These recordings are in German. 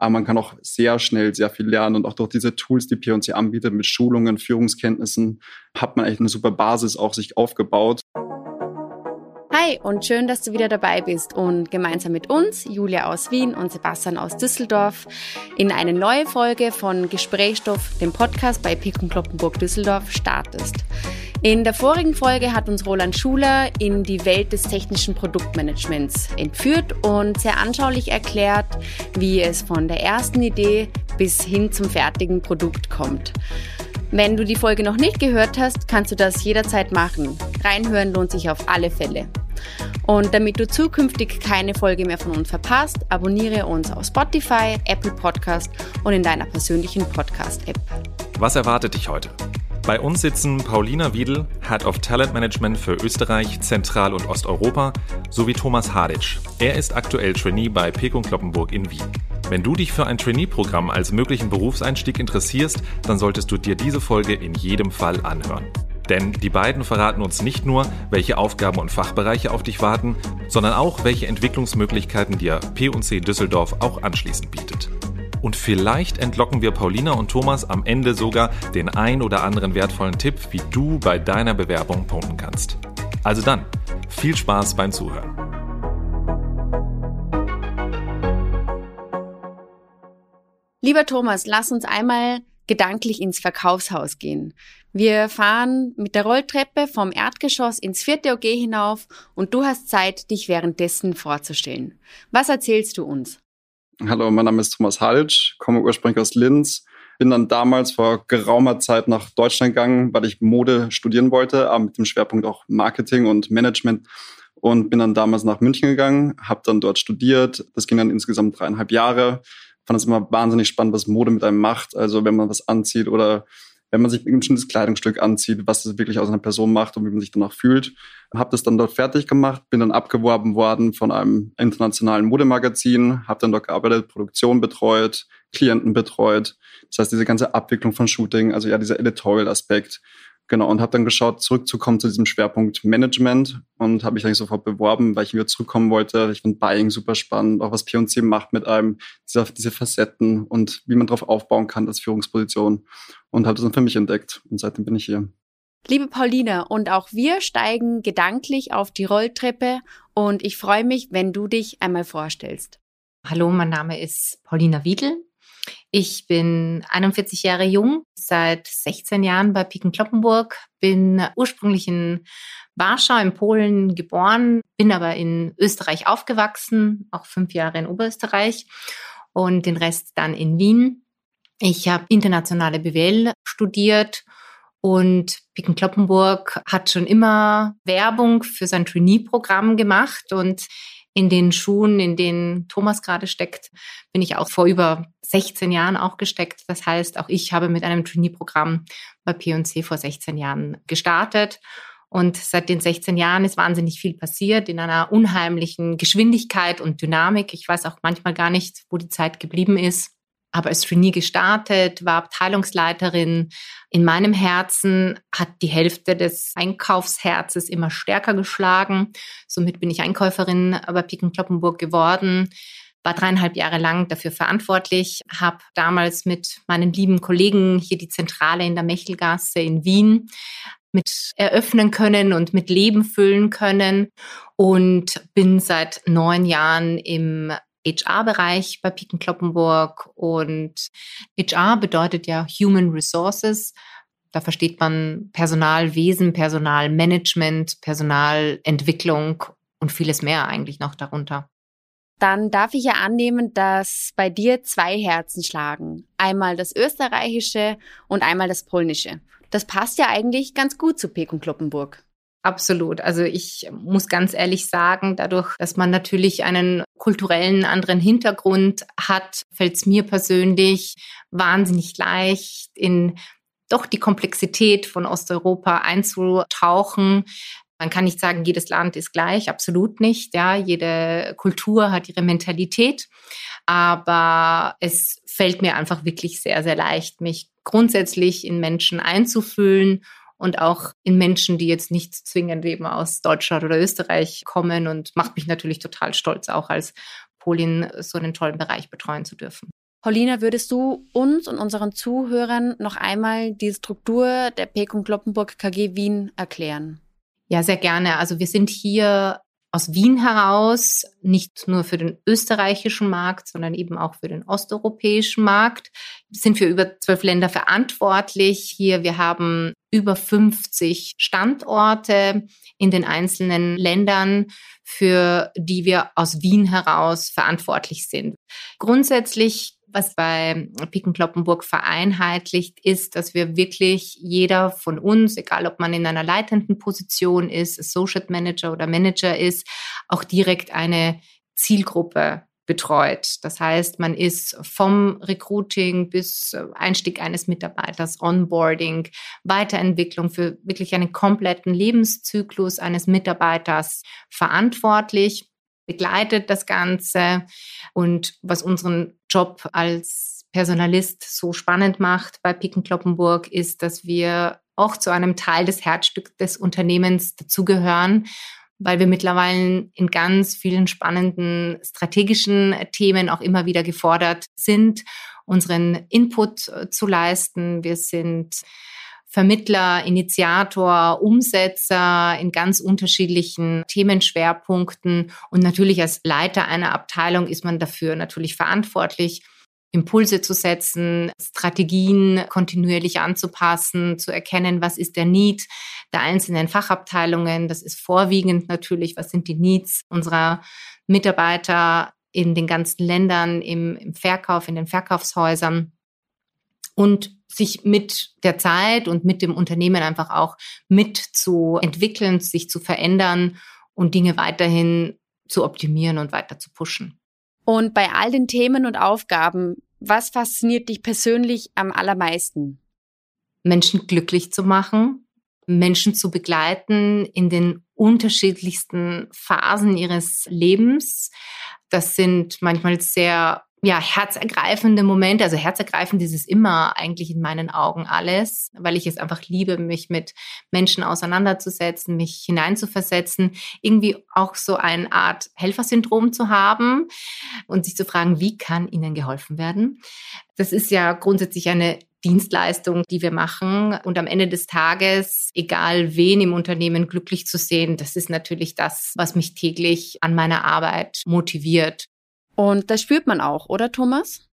Aber man kann auch sehr schnell sehr viel lernen und auch durch diese Tools, die P&C anbietet, mit Schulungen, Führungskenntnissen, hat man eigentlich eine super Basis auch sich aufgebaut. Hi und schön, dass du wieder dabei bist und gemeinsam mit uns, Julia aus Wien und Sebastian aus Düsseldorf, in eine neue Folge von Gesprächsstoff, dem Podcast bei Pick und Kloppenburg Düsseldorf, startest. In der vorigen Folge hat uns Roland Schuler in die Welt des technischen Produktmanagements entführt und sehr anschaulich erklärt, wie es von der ersten Idee bis hin zum fertigen Produkt kommt. Wenn du die Folge noch nicht gehört hast, kannst du das jederzeit machen. Reinhören lohnt sich auf alle Fälle. Und damit du zukünftig keine Folge mehr von uns verpasst, abonniere uns auf Spotify, Apple Podcast und in deiner persönlichen Podcast-App. Was erwartet dich heute? Bei uns sitzen Paulina Wiedel, Head of Talent Management für Österreich, Zentral- und Osteuropa, sowie Thomas Hadic. Er ist aktuell Trainee bei Pekung Kloppenburg in Wien. Wenn du dich für ein Trainee-Programm als möglichen Berufseinstieg interessierst, dann solltest du dir diese Folge in jedem Fall anhören. Denn die beiden verraten uns nicht nur, welche Aufgaben und Fachbereiche auf dich warten, sondern auch, welche Entwicklungsmöglichkeiten dir P&C Düsseldorf auch anschließend bietet. Und vielleicht entlocken wir Paulina und Thomas am Ende sogar den ein oder anderen wertvollen Tipp, wie du bei deiner Bewerbung punkten kannst. Also dann, viel Spaß beim Zuhören. Lieber Thomas, lass uns einmal gedanklich ins Verkaufshaus gehen. Wir fahren mit der Rolltreppe vom Erdgeschoss ins vierte OG hinauf und du hast Zeit, dich währenddessen vorzustellen. Was erzählst du uns? Hallo, mein Name ist Thomas Haltsch, komme ursprünglich aus Linz, bin dann damals vor geraumer Zeit nach Deutschland gegangen, weil ich Mode studieren wollte, aber mit dem Schwerpunkt auch Marketing und Management und bin dann damals nach München gegangen, habe dann dort studiert. Das ging dann insgesamt dreieinhalb Jahre. Fand es immer wahnsinnig spannend, was Mode mit einem macht. Also wenn man was anzieht oder wenn man sich ein bestimmtes Kleidungsstück anzieht, was es wirklich aus einer Person macht und wie man sich danach fühlt. Habe das dann dort fertig gemacht, bin dann abgeworben worden von einem internationalen Modemagazin, habe dann dort gearbeitet, Produktion betreut, Klienten betreut. Das heißt, diese ganze Abwicklung von Shooting, also ja, dieser Editorial-Aspekt, Genau, und habe dann geschaut, zurückzukommen zu diesem Schwerpunkt Management und habe mich eigentlich sofort beworben, weil ich wieder zurückkommen wollte. Ich finde Buying super spannend, auch was P&C macht mit einem, diese, diese Facetten und wie man darauf aufbauen kann als Führungsposition und habe das dann für mich entdeckt und seitdem bin ich hier. Liebe Paulina, und auch wir steigen gedanklich auf die Rolltreppe und ich freue mich, wenn du dich einmal vorstellst. Hallo, mein Name ist Paulina Wiedel. Ich bin 41 Jahre jung, seit 16 Jahren bei Piken Kloppenburg, bin ursprünglich in Warschau in Polen geboren, bin aber in Österreich aufgewachsen, auch fünf Jahre in Oberösterreich und den Rest dann in Wien. Ich habe internationale BWL studiert und Piken Kloppenburg hat schon immer Werbung für sein Trainee-Programm gemacht und in den Schuhen, in denen Thomas gerade steckt, bin ich auch vor über 16 Jahren auch gesteckt. Das heißt, auch ich habe mit einem Trainee-Programm bei P&C vor 16 Jahren gestartet. Und seit den 16 Jahren ist wahnsinnig viel passiert in einer unheimlichen Geschwindigkeit und Dynamik. Ich weiß auch manchmal gar nicht, wo die Zeit geblieben ist habe als Trainee gestartet, war Abteilungsleiterin. In meinem Herzen hat die Hälfte des Einkaufsherzes immer stärker geschlagen. Somit bin ich Einkäuferin bei Piken Kloppenburg geworden war dreieinhalb Jahre lang dafür verantwortlich, habe damals mit meinen lieben Kollegen hier die Zentrale in der Mechelgasse in Wien mit eröffnen können und mit Leben füllen können und bin seit neun Jahren im HR-Bereich bei Piken Kloppenburg und HR bedeutet ja Human Resources. Da versteht man Personalwesen, Personalmanagement, Personalentwicklung und vieles mehr eigentlich noch darunter. Dann darf ich ja annehmen, dass bei dir zwei Herzen schlagen. Einmal das österreichische und einmal das polnische. Das passt ja eigentlich ganz gut zu Pekun Kloppenburg. Absolut. Also ich muss ganz ehrlich sagen, dadurch, dass man natürlich einen kulturellen anderen Hintergrund hat, fällt es mir persönlich wahnsinnig leicht, in doch die Komplexität von Osteuropa einzutauchen. Man kann nicht sagen, jedes Land ist gleich, absolut nicht. Ja, jede Kultur hat ihre Mentalität. Aber es fällt mir einfach wirklich sehr, sehr leicht, mich grundsätzlich in Menschen einzufühlen und auch in Menschen, die jetzt nicht zwingend eben aus Deutschland oder Österreich kommen und macht mich natürlich total stolz, auch als Polin so einen tollen Bereich betreuen zu dürfen. Paulina, würdest du uns und unseren Zuhörern noch einmal die Struktur der Pekung Kloppenburg KG Wien erklären? Ja, sehr gerne. Also wir sind hier aus Wien heraus, nicht nur für den österreichischen Markt, sondern eben auch für den osteuropäischen Markt, sind für über zwölf Länder verantwortlich. Hier, wir haben über 50 Standorte in den einzelnen Ländern, für die wir aus Wien heraus verantwortlich sind. Grundsätzlich was bei Piken Kloppenburg vereinheitlicht, ist, dass wir wirklich jeder von uns, egal ob man in einer leitenden Position ist, Associate Manager oder Manager ist, auch direkt eine Zielgruppe betreut. Das heißt, man ist vom Recruiting bis Einstieg eines Mitarbeiters, Onboarding, Weiterentwicklung für wirklich einen kompletten Lebenszyklus eines Mitarbeiters verantwortlich begleitet das Ganze. Und was unseren Job als Personalist so spannend macht bei Picken Kloppenburg, ist, dass wir auch zu einem Teil des Herzstücks des Unternehmens dazugehören, weil wir mittlerweile in ganz vielen spannenden strategischen Themen auch immer wieder gefordert sind, unseren Input äh, zu leisten. Wir sind Vermittler, Initiator, Umsetzer in ganz unterschiedlichen Themenschwerpunkten. Und natürlich als Leiter einer Abteilung ist man dafür natürlich verantwortlich, Impulse zu setzen, Strategien kontinuierlich anzupassen, zu erkennen, was ist der Need der einzelnen Fachabteilungen. Das ist vorwiegend natürlich, was sind die Needs unserer Mitarbeiter in den ganzen Ländern, im, im Verkauf, in den Verkaufshäusern. Und sich mit der Zeit und mit dem Unternehmen einfach auch mitzuentwickeln, sich zu verändern und Dinge weiterhin zu optimieren und weiter zu pushen. Und bei all den Themen und Aufgaben, was fasziniert dich persönlich am allermeisten? Menschen glücklich zu machen, Menschen zu begleiten in den unterschiedlichsten Phasen ihres Lebens. Das sind manchmal sehr ja, herzergreifende Momente. Also herzergreifend ist es immer eigentlich in meinen Augen alles, weil ich es einfach liebe, mich mit Menschen auseinanderzusetzen, mich hineinzuversetzen, irgendwie auch so eine Art Helfersyndrom zu haben und sich zu fragen, wie kann ihnen geholfen werden. Das ist ja grundsätzlich eine Dienstleistung, die wir machen. Und am Ende des Tages, egal wen im Unternehmen glücklich zu sehen, das ist natürlich das, was mich täglich an meiner Arbeit motiviert. Und das spürt man auch, oder Thomas?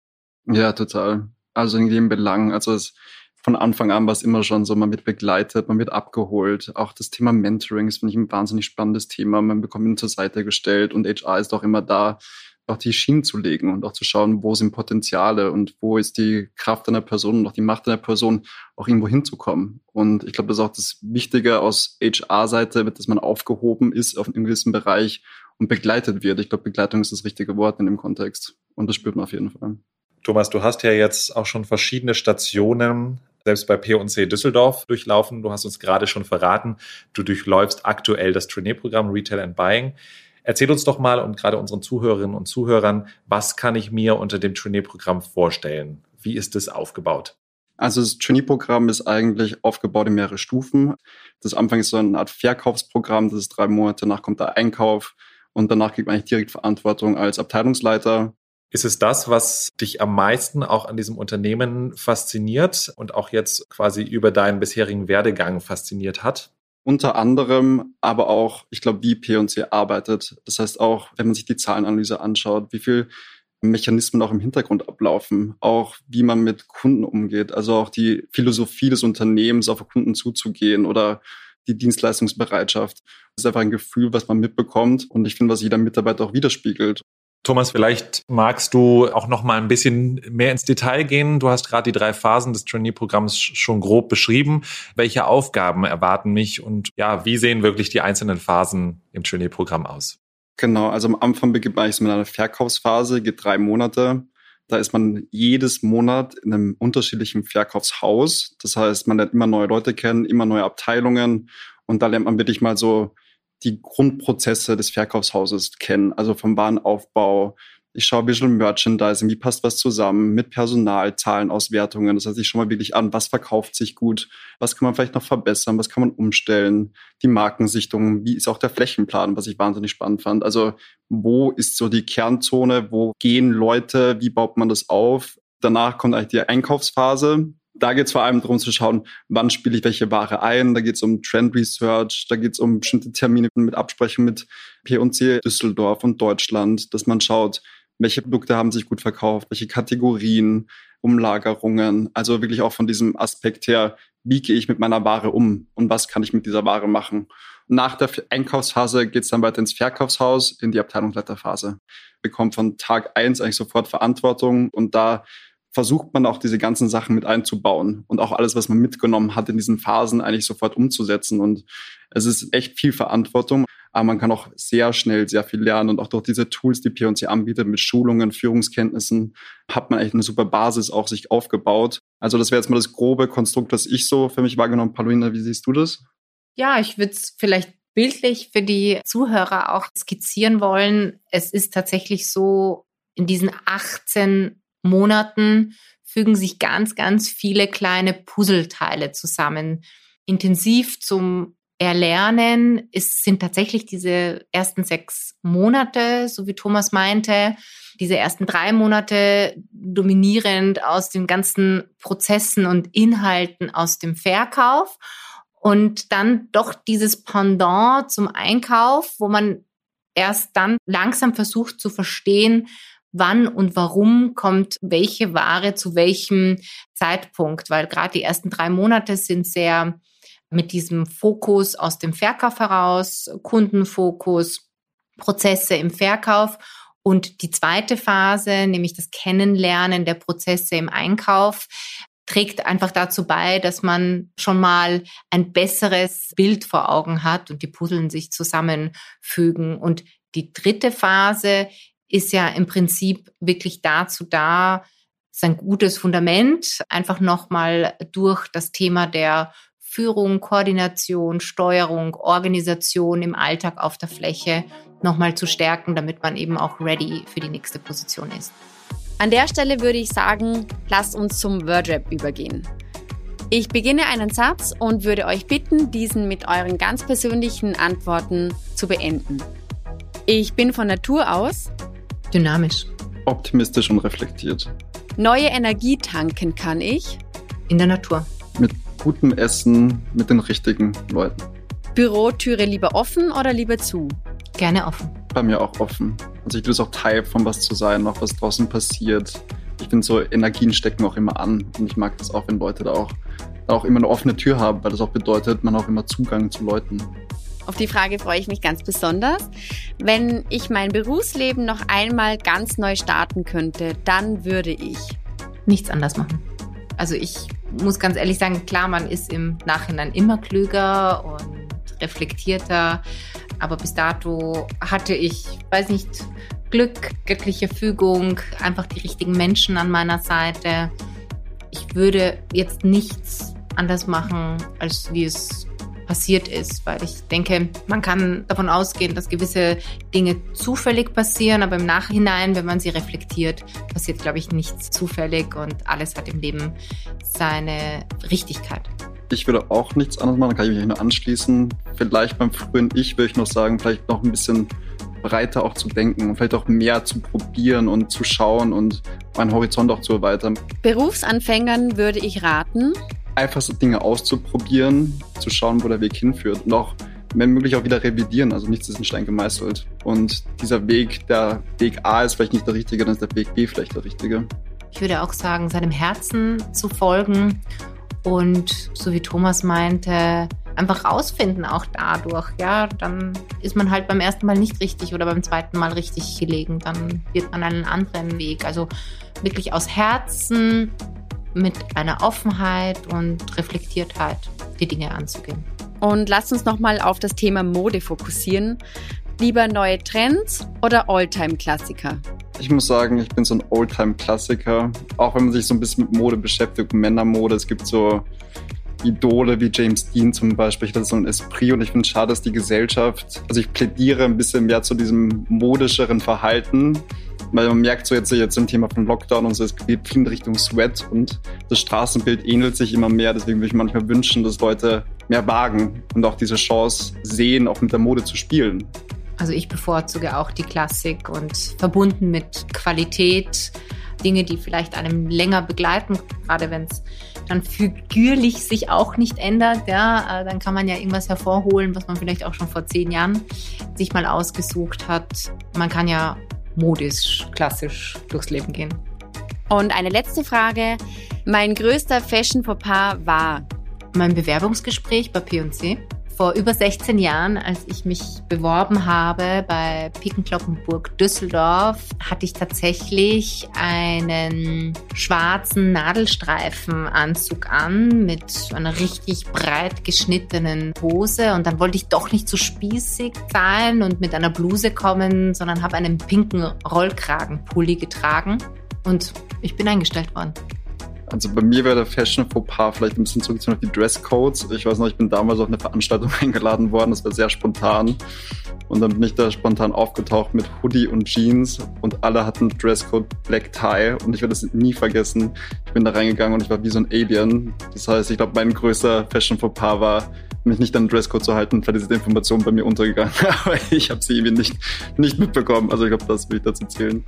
Ja, total. Also in jedem Belang. Also es, von Anfang an war es immer schon so, man wird begleitet, man wird abgeholt. Auch das Thema Mentoring ist, finde ich, ein wahnsinnig spannendes Thema. Man bekommt ihn zur Seite gestellt und HR ist auch immer da, auch die Schienen zu legen und auch zu schauen, wo sind Potenziale und wo ist die Kraft einer Person und auch die Macht einer Person, auch irgendwo hinzukommen. Und ich glaube, das ist auch das Wichtige aus HR-Seite, dass man aufgehoben ist auf einem gewissen Bereich und begleitet wird. Ich glaube, Begleitung ist das richtige Wort in dem Kontext. Und das spürt man auf jeden Fall. Thomas, du hast ja jetzt auch schon verschiedene Stationen selbst bei P&C Düsseldorf durchlaufen. Du hast uns gerade schon verraten, du durchläufst aktuell das Trainee-Programm Retail and Buying. Erzähl uns doch mal und gerade unseren Zuhörerinnen und Zuhörern, was kann ich mir unter dem Trainee-Programm vorstellen? Wie ist es aufgebaut? Also das Trainee-Programm ist eigentlich aufgebaut in mehrere Stufen. Das Anfang ist so eine Art Verkaufsprogramm, das ist drei Monate, danach kommt der Einkauf, und danach kriegt man eigentlich direkt Verantwortung als Abteilungsleiter. Ist es das, was dich am meisten auch an diesem Unternehmen fasziniert und auch jetzt quasi über deinen bisherigen Werdegang fasziniert hat? Unter anderem, aber auch, ich glaube, wie P&C arbeitet. Das heißt auch, wenn man sich die Zahlenanalyse anschaut, wie viel Mechanismen auch im Hintergrund ablaufen, auch wie man mit Kunden umgeht, also auch die Philosophie des Unternehmens auf Kunden zuzugehen oder die Dienstleistungsbereitschaft. Das ist einfach ein Gefühl, was man mitbekommt und ich finde, was jeder Mitarbeiter auch widerspiegelt. Thomas, vielleicht magst du auch noch mal ein bisschen mehr ins Detail gehen. Du hast gerade die drei Phasen des Trainee-Programms schon grob beschrieben. Welche Aufgaben erwarten mich und ja, wie sehen wirklich die einzelnen Phasen im Trainee-Programm aus? Genau, also am Anfang beginnt man eigentlich mit einer Verkaufsphase, geht drei Monate. Da ist man jedes Monat in einem unterschiedlichen Verkaufshaus. Das heißt, man lernt immer neue Leute kennen, immer neue Abteilungen und da lernt man wirklich mal so die Grundprozesse des Verkaufshauses kennen, also vom Warenaufbau Ich schaue Visual Merchandising, wie passt was zusammen mit Personal, Zahlenauswertungen. Das heißt, ich schaue mal wirklich an, was verkauft sich gut, was kann man vielleicht noch verbessern, was kann man umstellen, die Markensichtung, wie ist auch der Flächenplan, was ich wahnsinnig spannend fand. Also wo ist so die Kernzone, wo gehen Leute, wie baut man das auf? Danach kommt eigentlich die Einkaufsphase. Da geht es vor allem darum zu schauen, wann spiele ich welche Ware ein. Da geht es um Trend Research, da geht es um bestimmte Termine mit Absprechen mit P&C Düsseldorf und Deutschland, dass man schaut, welche Produkte haben sich gut verkauft, welche Kategorien, Umlagerungen. Also wirklich auch von diesem Aspekt her, wie gehe ich mit meiner Ware um und was kann ich mit dieser Ware machen. Nach der Einkaufsphase geht es dann weiter ins Verkaufshaus, in die Abteilungsleiterphase. Bekommt von Tag eins eigentlich sofort Verantwortung und da versucht man auch diese ganzen Sachen mit einzubauen und auch alles, was man mitgenommen hat in diesen Phasen eigentlich sofort umzusetzen. Und es ist echt viel Verantwortung aber man kann auch sehr schnell sehr viel lernen und auch durch diese Tools, die P&C anbietet, mit Schulungen, Führungskenntnissen, hat man eigentlich eine super Basis auch sich aufgebaut. Also das wäre jetzt mal das grobe Konstrukt, was ich so für mich wahrgenommen. Paulina, wie siehst du das? Ja, ich würde es vielleicht bildlich für die Zuhörer auch skizzieren wollen. Es ist tatsächlich so, in diesen 18 Monaten fügen sich ganz, ganz viele kleine Puzzleteile zusammen. Intensiv zum Erlernen ist, sind tatsächlich diese ersten sechs Monate, so wie Thomas meinte, diese ersten drei Monate dominierend aus den ganzen Prozessen und Inhalten aus dem Verkauf und dann doch dieses Pendant zum Einkauf, wo man erst dann langsam versucht zu verstehen, wann und warum kommt welche Ware zu welchem Zeitpunkt, weil gerade die ersten drei Monate sind sehr mit diesem Fokus aus dem Verkauf heraus, Kundenfokus, Prozesse im Verkauf. Und die zweite Phase, nämlich das Kennenlernen der Prozesse im Einkauf, trägt einfach dazu bei, dass man schon mal ein besseres Bild vor Augen hat und die Puzzeln sich zusammenfügen. Und die dritte Phase ist ja im Prinzip wirklich dazu da, sein gutes Fundament einfach nochmal durch das Thema der Führung, Koordination, Steuerung, Organisation im Alltag auf der Fläche nochmal zu stärken, damit man eben auch ready für die nächste Position ist. An der Stelle würde ich sagen, lasst uns zum Wordrap übergehen. Ich beginne einen Satz und würde euch bitten, diesen mit euren ganz persönlichen Antworten zu beenden. Ich bin von Natur aus dynamisch, optimistisch und reflektiert. Neue Energie tanken kann ich in der Natur. Mit gutem Essen mit den richtigen Leuten. Bürotüre lieber offen oder lieber zu? Gerne offen. Bei mir auch offen. Also ich will es auch Teil von was zu sein, noch was draußen passiert. Ich finde so Energien stecken auch immer an und ich mag das auch, wenn Leute da auch, da auch immer eine offene Tür haben, weil das auch bedeutet, man hat auch immer Zugang zu Leuten. Auf die Frage freue ich mich ganz besonders. Wenn ich mein Berufsleben noch einmal ganz neu starten könnte, dann würde ich nichts anders machen. Also ich muss ganz ehrlich sagen, klar, man ist im Nachhinein immer klüger und reflektierter, aber bis dato hatte ich, weiß nicht, Glück, göttliche Fügung, einfach die richtigen Menschen an meiner Seite. Ich würde jetzt nichts anders machen, als wie es passiert ist, weil ich denke, man kann davon ausgehen, dass gewisse Dinge zufällig passieren, aber im Nachhinein, wenn man sie reflektiert, passiert, glaube ich, nichts zufällig und alles hat im Leben seine Richtigkeit. Ich würde auch nichts anderes machen, da kann ich mich nur anschließen. Vielleicht beim frühen Ich würde ich noch sagen, vielleicht noch ein bisschen breiter auch zu denken und vielleicht auch mehr zu probieren und zu schauen und meinen Horizont auch zu erweitern. Berufsanfängern würde ich raten, einfach so Dinge auszuprobieren, zu schauen, wo der Weg hinführt und auch wenn möglich auch wieder revidieren. Also nichts ist in Stein gemeißelt. Und dieser Weg, der Weg A ist vielleicht nicht der richtige, dann ist der Weg B vielleicht der richtige. Ich würde auch sagen, seinem Herzen zu folgen und so wie Thomas meinte, einfach rausfinden auch dadurch. Ja, dann ist man halt beim ersten Mal nicht richtig oder beim zweiten Mal richtig gelegen. Dann wird man einen anderen Weg. Also wirklich aus Herzen mit einer Offenheit und Reflektiertheit die Dinge anzugehen. Und lasst uns nochmal auf das Thema Mode fokussieren. Lieber neue Trends oder Oldtime-Klassiker? Ich muss sagen, ich bin so ein Oldtime-Klassiker. Auch wenn man sich so ein bisschen mit Mode beschäftigt, Männermode. Es gibt so Idole wie James Dean zum Beispiel. Das ist so ein Esprit und ich finde es schade, dass die Gesellschaft, also ich plädiere ein bisschen mehr zu diesem modischeren Verhalten Weil man merkt so jetzt, jetzt im Thema von Lockdown und so, es geht viel in Richtung Sweat und das Straßenbild ähnelt sich immer mehr. Deswegen würde ich manchmal wünschen, dass Leute mehr wagen und auch diese Chance sehen, auch mit der Mode zu spielen. Also ich bevorzuge auch die Klassik und verbunden mit Qualität, Dinge, die vielleicht einem länger begleiten, gerade wenn es dann figürlich sich auch nicht ändert, ja, äh, dann kann man ja irgendwas hervorholen, was man vielleicht auch schon vor zehn Jahren sich mal ausgesucht hat. Man kann ja modisch, klassisch durchs Leben gehen. Und eine letzte Frage. Mein größter Fashion-Fauxpas war? Mein Bewerbungsgespräch bei P&C vor über 16 Jahren, als ich mich beworben habe bei Pikenkloppenburg Düsseldorf, hatte ich tatsächlich einen schwarzen Nadelstreifenanzug an mit einer richtig breit geschnittenen Hose und dann wollte ich doch nicht so spießig sein und mit einer Bluse kommen, sondern habe einen pinken Rollkragenpulli getragen und ich bin eingestellt worden. Also bei mir wäre der Fashion Fauxpas vielleicht ein bisschen zurückzuführen auf die Dresscodes. Ich weiß noch, ich bin damals auf eine Veranstaltung eingeladen worden, das war sehr spontan. Und dann bin ich da spontan aufgetaucht mit Hoodie und Jeans und alle hatten Dresscode Black Tie und ich werde das nie vergessen. Ich bin da reingegangen und ich war wie so ein Alien. Das heißt, ich glaube, mein größter Fashion Fauxpas war, mich nicht an den Dresscode zu halten. Vielleicht ist die Information bei mir untergegangen, aber ich habe sie irgendwie nicht, nicht mitbekommen. Also ich glaube, das will ich dazu zählen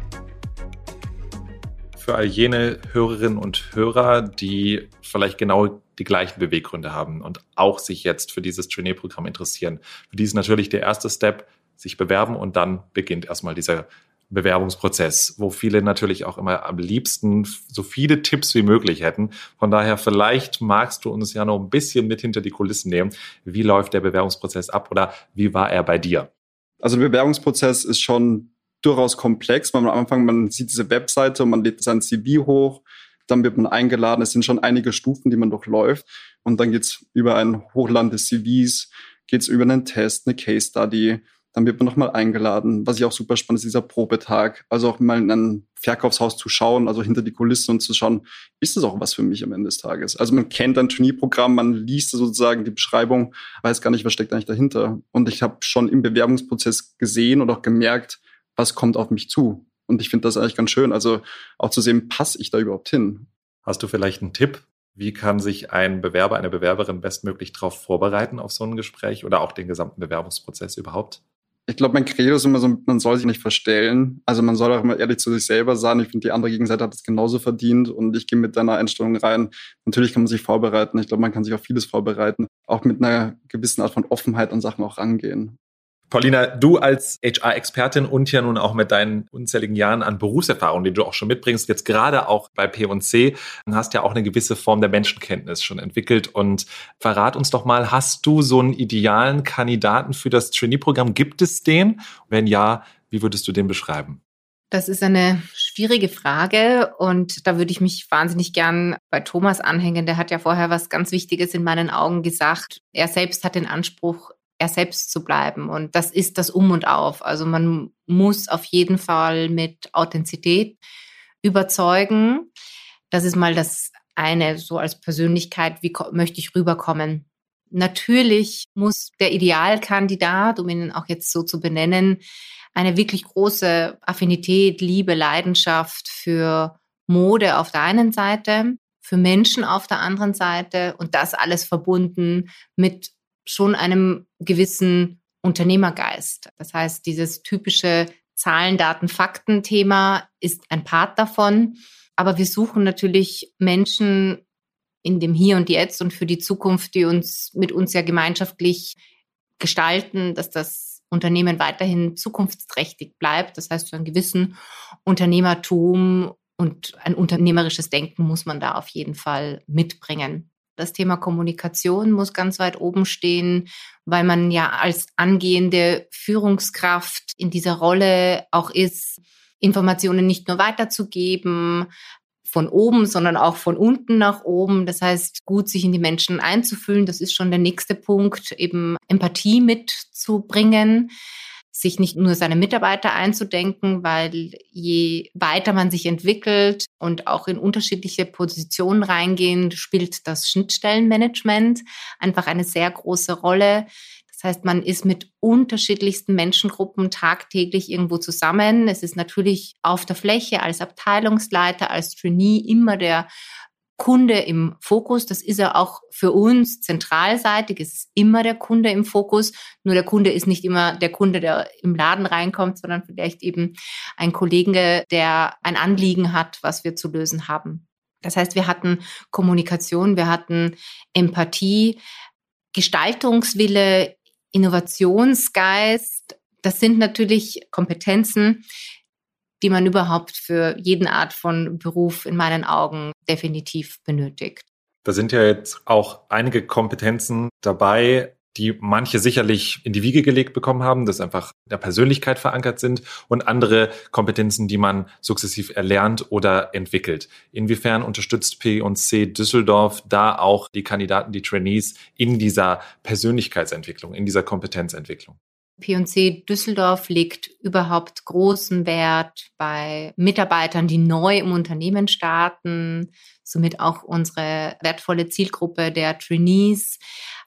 für all jene Hörerinnen und Hörer, die vielleicht genau die gleichen Beweggründe haben und auch sich jetzt für dieses Trainee-Programm interessieren. Für die ist natürlich der erste Step, sich bewerben und dann beginnt erstmal dieser Bewerbungsprozess, wo viele natürlich auch immer am liebsten so viele Tipps wie möglich hätten. Von daher vielleicht magst du uns ja noch ein bisschen mit hinter die Kulissen nehmen. Wie läuft der Bewerbungsprozess ab oder wie war er bei dir? Also der Bewerbungsprozess ist schon durchaus komplex, man am Anfang, man sieht diese Webseite und man lädt sein CV hoch, dann wird man eingeladen. Es sind schon einige Stufen, die man durchläuft. Und dann geht's über ein Hochland des CVs, geht's über einen Test, eine Case Study. Dann wird man nochmal eingeladen. Was ich auch super spannend ist, dieser Probetag. Also auch mal in ein Verkaufshaus zu schauen, also hinter die Kulissen und zu schauen, ist das auch was für mich am Ende des Tages? Also man kennt ein Turnierprogramm, man liest sozusagen die Beschreibung, weiß gar nicht, was steckt eigentlich dahinter. Und ich habe schon im Bewerbungsprozess gesehen und auch gemerkt, was kommt auf mich zu. Und ich finde das eigentlich ganz schön. Also auch zu sehen, passe ich da überhaupt hin. Hast du vielleicht einen Tipp? Wie kann sich ein Bewerber, eine Bewerberin bestmöglich darauf vorbereiten auf so ein Gespräch oder auch den gesamten Bewerbungsprozess überhaupt? Ich glaube, mein Credo ist immer so, man soll sich nicht verstellen. Also man soll auch immer ehrlich zu sich selber sein. Ich finde, die andere Gegenseite hat es genauso verdient und ich gehe mit deiner Einstellung rein. Natürlich kann man sich vorbereiten. Ich glaube, man kann sich auf vieles vorbereiten. Auch mit einer gewissen Art von Offenheit an Sachen auch rangehen. Paulina, du als HR-Expertin und ja nun auch mit deinen unzähligen Jahren an Berufserfahrung, die du auch schon mitbringst, jetzt gerade auch bei P&C, hast ja auch eine gewisse Form der Menschenkenntnis schon entwickelt. Und verrat uns doch mal, hast du so einen idealen Kandidaten für das Trainee-Programm? Gibt es den? Wenn ja, wie würdest du den beschreiben? Das ist eine schwierige Frage und da würde ich mich wahnsinnig gern bei Thomas anhängen. Der hat ja vorher was ganz Wichtiges in meinen Augen gesagt. Er selbst hat den Anspruch, er selbst zu bleiben. Und das ist das Um und Auf. Also man muss auf jeden Fall mit Authentizität überzeugen. Das ist mal das eine, so als Persönlichkeit, wie möchte ich rüberkommen. Natürlich muss der Idealkandidat, um ihn auch jetzt so zu benennen, eine wirklich große Affinität, Liebe, Leidenschaft für Mode auf der einen Seite, für Menschen auf der anderen Seite und das alles verbunden mit schon einem gewissen Unternehmergeist. Das heißt, dieses typische Zahlen, Daten, Fakten-Thema ist ein Part davon. Aber wir suchen natürlich Menschen in dem Hier und Jetzt und für die Zukunft, die uns mit uns ja gemeinschaftlich gestalten, dass das Unternehmen weiterhin zukunftsträchtig bleibt. Das heißt, für einen gewissen Unternehmertum und ein unternehmerisches Denken muss man da auf jeden Fall mitbringen. Das Thema Kommunikation muss ganz weit oben stehen, weil man ja als angehende Führungskraft in dieser Rolle auch ist, Informationen nicht nur weiterzugeben, von oben, sondern auch von unten nach oben. Das heißt, gut sich in die Menschen einzufühlen, das ist schon der nächste Punkt, eben Empathie mitzubringen sich nicht nur seine Mitarbeiter einzudenken, weil je weiter man sich entwickelt und auch in unterschiedliche Positionen reingehen, spielt das Schnittstellenmanagement einfach eine sehr große Rolle. Das heißt, man ist mit unterschiedlichsten Menschengruppen tagtäglich irgendwo zusammen. Es ist natürlich auf der Fläche als Abteilungsleiter, als Trainee immer der Kunde im Fokus. Das ist er auch für uns zentralseitig. Ist immer der Kunde im Fokus. Nur der Kunde ist nicht immer der Kunde, der im Laden reinkommt, sondern vielleicht eben ein Kollege, der ein Anliegen hat, was wir zu lösen haben. Das heißt, wir hatten Kommunikation, wir hatten Empathie, Gestaltungswille, Innovationsgeist. Das sind natürlich Kompetenzen, die man überhaupt für jeden Art von Beruf in meinen Augen definitiv benötigt. Da sind ja jetzt auch einige Kompetenzen dabei, die manche sicherlich in die Wiege gelegt bekommen haben, das einfach in der Persönlichkeit verankert sind und andere Kompetenzen, die man sukzessiv erlernt oder entwickelt. Inwiefern unterstützt P&C Düsseldorf da auch die Kandidaten, die Trainees in dieser Persönlichkeitsentwicklung, in dieser Kompetenzentwicklung? P&C Düsseldorf legt überhaupt großen Wert bei Mitarbeitern, die neu im Unternehmen starten, somit auch unsere wertvolle Zielgruppe der Trainees.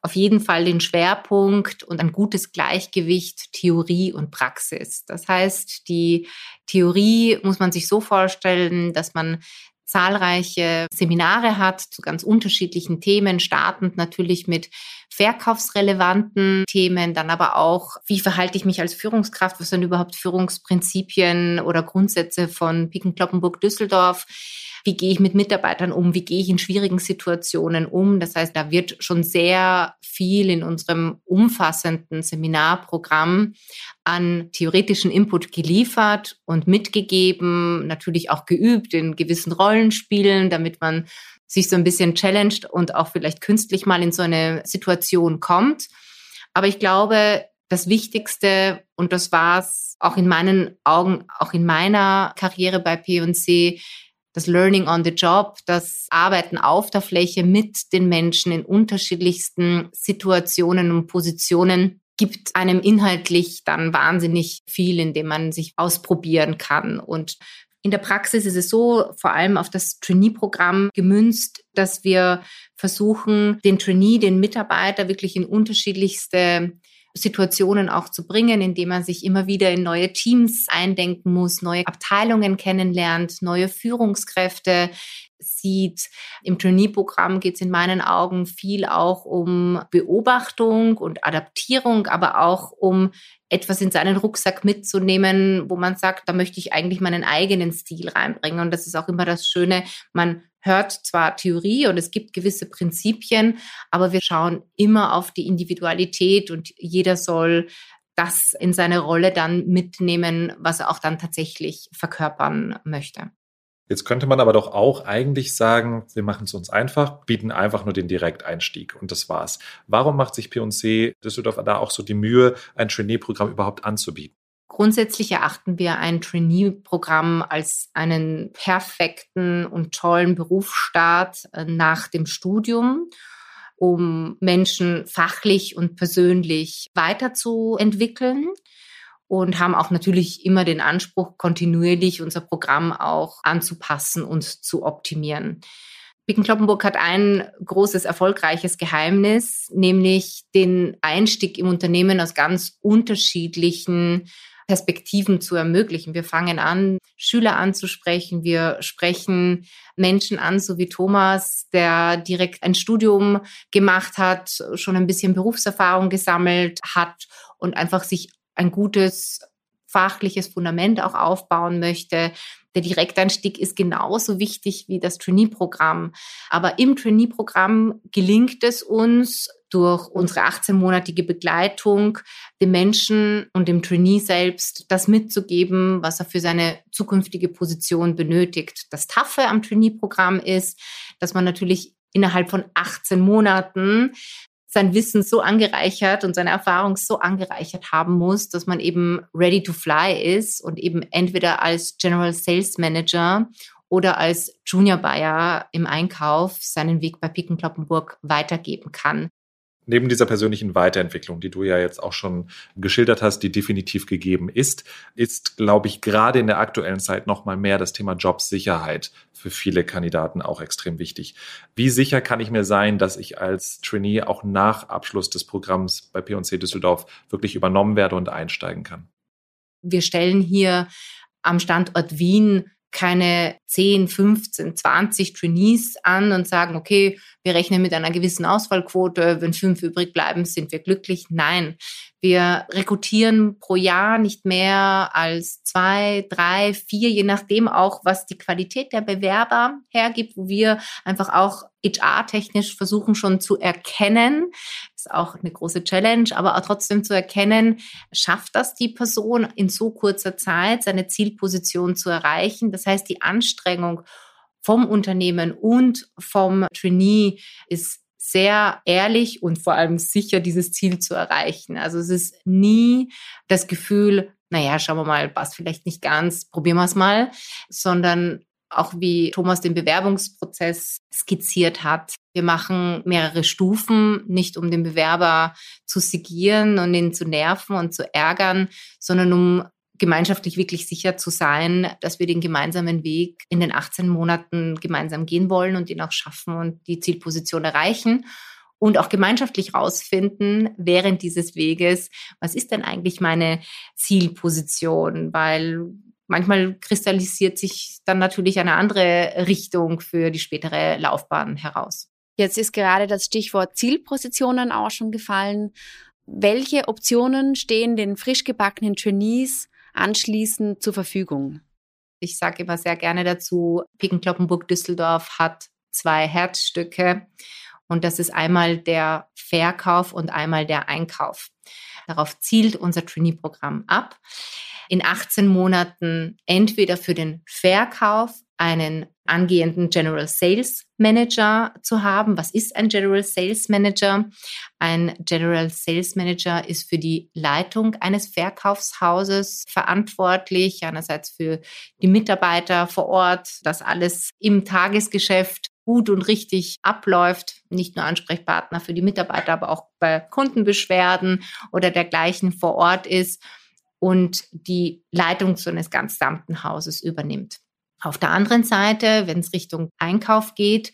Auf jeden Fall den Schwerpunkt und ein gutes Gleichgewicht Theorie und Praxis. Das heißt, die Theorie muss man sich so vorstellen, dass man zahlreiche Seminare hat zu ganz unterschiedlichen Themen, startend natürlich mit verkaufsrelevanten Themen, dann aber auch, wie verhalte ich mich als Führungskraft, was sind überhaupt Führungsprinzipien oder Grundsätze von Picken Kloppenburg Düsseldorf wie gehe ich mit Mitarbeitern um, wie gehe ich in schwierigen Situationen um. Das heißt, da wird schon sehr viel in unserem umfassenden Seminarprogramm an theoretischen Input geliefert und mitgegeben, natürlich auch geübt in gewissen Rollenspielen, damit man sich so ein bisschen challenged und auch vielleicht künstlich mal in so eine Situation kommt. Aber ich glaube, das Wichtigste, und das war es auch in meinen Augen, auch in meiner Karriere bei P&C, das Learning on the Job, das Arbeiten auf der Fläche mit den Menschen in unterschiedlichsten Situationen und Positionen gibt einem inhaltlich dann wahnsinnig viel, in dem man sich ausprobieren kann. Und in der Praxis ist es so, vor allem auf das Trainee-Programm gemünzt, dass wir versuchen, den Trainee, den Mitarbeiter wirklich in unterschiedlichste Situationen auch zu bringen, indem man sich immer wieder in neue Teams eindenken muss, neue Abteilungen kennenlernt, neue Führungskräfte sieht. Im Trainee-Programm geht es in meinen Augen viel auch um Beobachtung und Adaptierung, aber auch um etwas in seinen Rucksack mitzunehmen, wo man sagt, da möchte ich eigentlich meinen eigenen Stil reinbringen. Und das ist auch immer das Schöne, man hört zwar Theorie und es gibt gewisse Prinzipien, aber wir schauen immer auf die Individualität und jeder soll das in seine Rolle dann mitnehmen, was er auch dann tatsächlich verkörpern möchte. Jetzt könnte man aber doch auch eigentlich sagen, wir machen es uns einfach, bieten einfach nur den Direkteinstieg und das war's. Warum macht sich P&C Düsseldorf da auch so die Mühe, ein Trainee-Programm überhaupt anzubieten? Grundsätzlich erachten wir ein Trainee-Programm als einen perfekten und tollen Berufsstart äh, nach dem Studium, um Menschen fachlich und persönlich weiterzuentwickeln und haben auch natürlich immer den Anspruch, kontinuierlich unser Programm auch anzupassen und zu optimieren. Bicken Kloppenburg hat ein großes, erfolgreiches Geheimnis, nämlich den Einstieg im Unternehmen aus ganz unterschiedlichen Perspektiven zu ermöglichen. Wir fangen an, Schüler anzusprechen. Wir sprechen Menschen an, so wie Thomas, der direkt ein Studium gemacht hat, schon ein bisschen Berufserfahrung gesammelt hat und einfach sich ein gutes fachliches Fundament auch aufbauen möchte. Der Direkteinstieg ist genauso wichtig wie das Trainee-Programm. Aber im Trainee-Programm gelingt es uns, durch unsere 18-monatige Begleitung dem Menschen und dem Trainee selbst das mitzugeben, was er für seine zukünftige Position benötigt. Das Taffe am Trainee-Programm ist, dass man natürlich innerhalb von 18 Monaten sein Wissen so angereichert und seine Erfahrung so angereichert haben muss, dass man eben ready to fly ist und eben entweder als General Sales Manager oder als Junior Buyer im Einkauf seinen Weg bei Picken Kloppenburg weitergeben kann. Neben dieser persönlichen Weiterentwicklung, die du ja jetzt auch schon geschildert hast, die definitiv gegeben ist, ist, glaube ich, gerade in der aktuellen Zeit noch mal mehr das Thema Jobsicherheit für viele Kandidaten auch extrem wichtig. Wie sicher kann ich mir sein, dass ich als Trainee auch nach Abschluss des Programms bei P&C Düsseldorf wirklich übernommen werde und einsteigen kann? Wir stellen hier am Standort Wien keine 10, 15, 20 Trainees an und sagen, okay, wir rechnen mit einer gewissen Ausfallquote, wenn fünf übrig bleiben, sind wir glücklich. Nein, wir rekrutieren pro Jahr nicht mehr als zwei, drei, vier, je nachdem auch, was die Qualität der Bewerber hergibt, wo wir einfach auch HR-technisch versuchen schon zu erkennen, ist auch eine große Challenge, aber auch trotzdem zu erkennen, schafft das die Person in so kurzer Zeit, seine Zielposition zu erreichen. Das heißt, die Anstrengung vom Unternehmen und vom Trainee ist sehr ehrlich und vor allem sicher, dieses Ziel zu erreichen. Also es ist nie das Gefühl, naja, schauen wir mal, passt vielleicht nicht ganz, probieren wir es mal, sondern auch wie Thomas den Bewerbungsprozess skizziert hat. Wir machen mehrere Stufen, nicht um den Bewerber zu sigieren und ihn zu nerven und zu ärgern, sondern um gemeinschaftlich wirklich sicher zu sein, dass wir den gemeinsamen Weg in den 18 Monaten gemeinsam gehen wollen und ihn auch schaffen und die Zielposition erreichen und auch gemeinschaftlich rausfinden während dieses Weges, was ist denn eigentlich meine Zielposition, weil manchmal kristallisiert sich dann natürlich eine andere Richtung für die spätere Laufbahn heraus. Jetzt ist gerade das Stichwort Zielpositionen auch schon gefallen. Welche Optionen stehen den frisch gebackenen Trainees anschließend zur Verfügung? Ich sage immer sehr gerne dazu, Picken Düsseldorf hat zwei Herzstücke und das ist einmal der Verkauf und einmal der Einkauf. Darauf zielt unser Trainee-Programm ab. In 18 Monaten entweder für den Verkauf einen angehenden General Sales Manager zu haben. Was ist ein General Sales Manager? Ein General Sales Manager ist für die Leitung eines Verkaufshauses verantwortlich, einerseits für die Mitarbeiter vor Ort, dass alles im Tagesgeschäft gut und richtig abläuft. Nicht nur Ansprechpartner für die Mitarbeiter, aber auch bei Kundenbeschwerden oder dergleichen vor Ort ist und die Leitung so eines gesamten Hauses übernimmt. Auf der anderen Seite, wenn es Richtung Einkauf geht,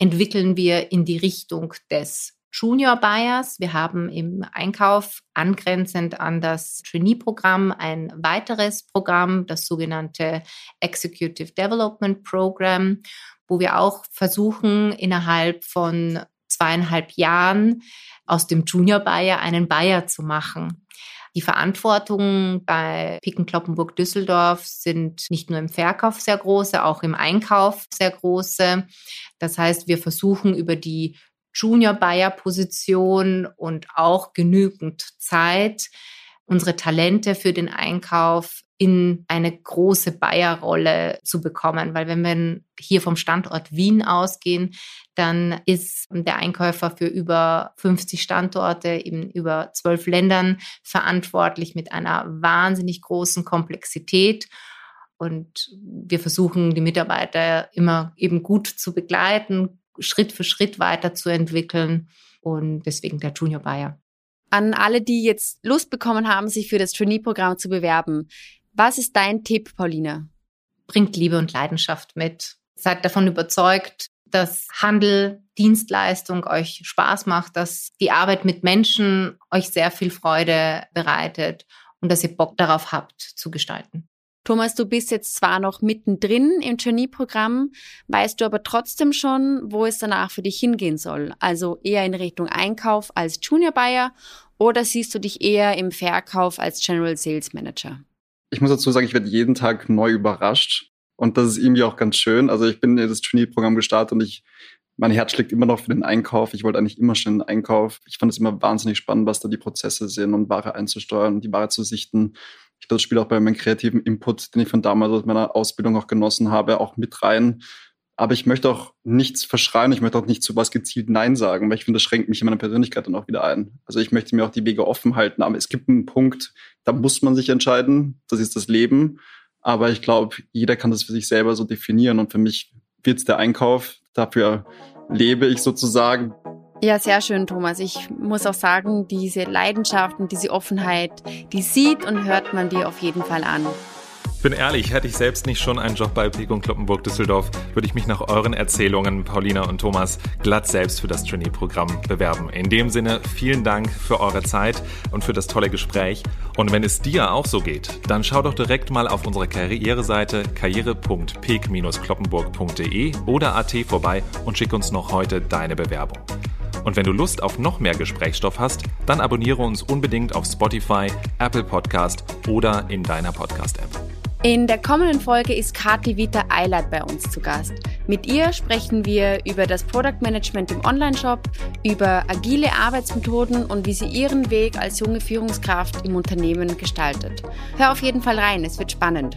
entwickeln wir in die Richtung des Junior Buyers. Wir haben im Einkauf angrenzend an das Trainee-Programm ein weiteres Programm, das sogenannte Executive Development Program, wo wir auch versuchen, innerhalb von zweieinhalb Jahren aus dem Junior Buyer einen Buyer zu machen. Die Verantwortungen bei Picken Kloppenburg Düsseldorf sind nicht nur im Verkauf sehr große, auch im Einkauf sehr große. Das heißt, wir versuchen über die Junior Buyer Position und auch genügend Zeit unsere Talente für den Einkauf in eine große Bayer-Rolle zu bekommen. Weil wenn wir hier vom Standort Wien ausgehen, dann ist der Einkäufer für über 50 Standorte in über zwölf Ländern verantwortlich mit einer wahnsinnig großen Komplexität. Und wir versuchen, die Mitarbeiter immer eben gut zu begleiten, Schritt für Schritt weiterzuentwickeln. Und deswegen der Junior Buyer. An alle, die jetzt Lust bekommen haben, sich für das Trainee-Programm zu bewerben. Was ist dein Tipp, Paulina? Bringt Liebe und Leidenschaft mit. Seid davon überzeugt, dass Handel, Dienstleistung euch Spaß macht, dass die Arbeit mit Menschen euch sehr viel Freude bereitet und dass ihr Bock darauf habt zu gestalten. Thomas, du bist jetzt zwar noch mittendrin im Trainee-Programm, weißt du aber trotzdem schon, wo es danach für dich hingehen soll. Also eher in Richtung Einkauf als Junior Buyer oder siehst du dich eher im Verkauf als General Sales Manager? ich muss dazu sagen, ich werde jeden Tag neu überrascht. Und das ist irgendwie auch ganz schön. Also ich bin in das Trainee-Programm gestartet und ich, mein Herz schlägt immer noch für den Einkauf. Ich wollte eigentlich immer schon den Einkauf. Ich fand es immer wahnsinnig spannend, was da die Prozesse sind und Ware einzusteuern und die Ware zu sichten. Ich glaube, das spielt auch bei meinem kreativen Input, den ich von damals aus meiner Ausbildung auch genossen habe, auch mit rein. Aber ich möchte auch nichts verschreien, ich möchte auch nicht zu was gezielt Nein sagen, weil ich finde, das schränkt mich in meiner Persönlichkeit dann auch wieder ein. Also ich möchte mir auch die Wege offen halten, aber es gibt einen Punkt, da muss man sich entscheiden, das ist das Leben. Aber ich glaube, jeder kann das für sich selber so definieren und für mich wird es der Einkauf, dafür lebe ich sozusagen. Ja, sehr schön, Thomas. Ich muss auch sagen, diese Leidenschaft und diese Offenheit, die sieht und hört man dir auf jeden Fall an. Ich bin ehrlich, hätte ich selbst nicht schon einen Job bei Pek und Kloppenburg Düsseldorf, würde ich mich nach euren Erzählungen, Paulina und Thomas, glatt selbst für das Trainee-Programm bewerben. In dem Sinne, vielen Dank für eure Zeit und für das tolle Gespräch. Und wenn es dir auch so geht, dann schau doch direkt mal auf unserer Karriereseite karriere.pek-kloppenburg.de oder at vorbei und schick uns noch heute deine Bewerbung. Und wenn du Lust auf noch mehr Gesprächsstoff hast, dann abonniere uns unbedingt auf Spotify, Apple Podcast oder in deiner Podcast-App. In der kommenden Folge ist Kati Vita Eilert bei uns zu Gast. Mit ihr sprechen wir über das Product Management im Onlineshop, über agile Arbeitsmethoden und wie sie ihren Weg als junge Führungskraft im Unternehmen gestaltet. Hör auf jeden Fall rein, es wird spannend.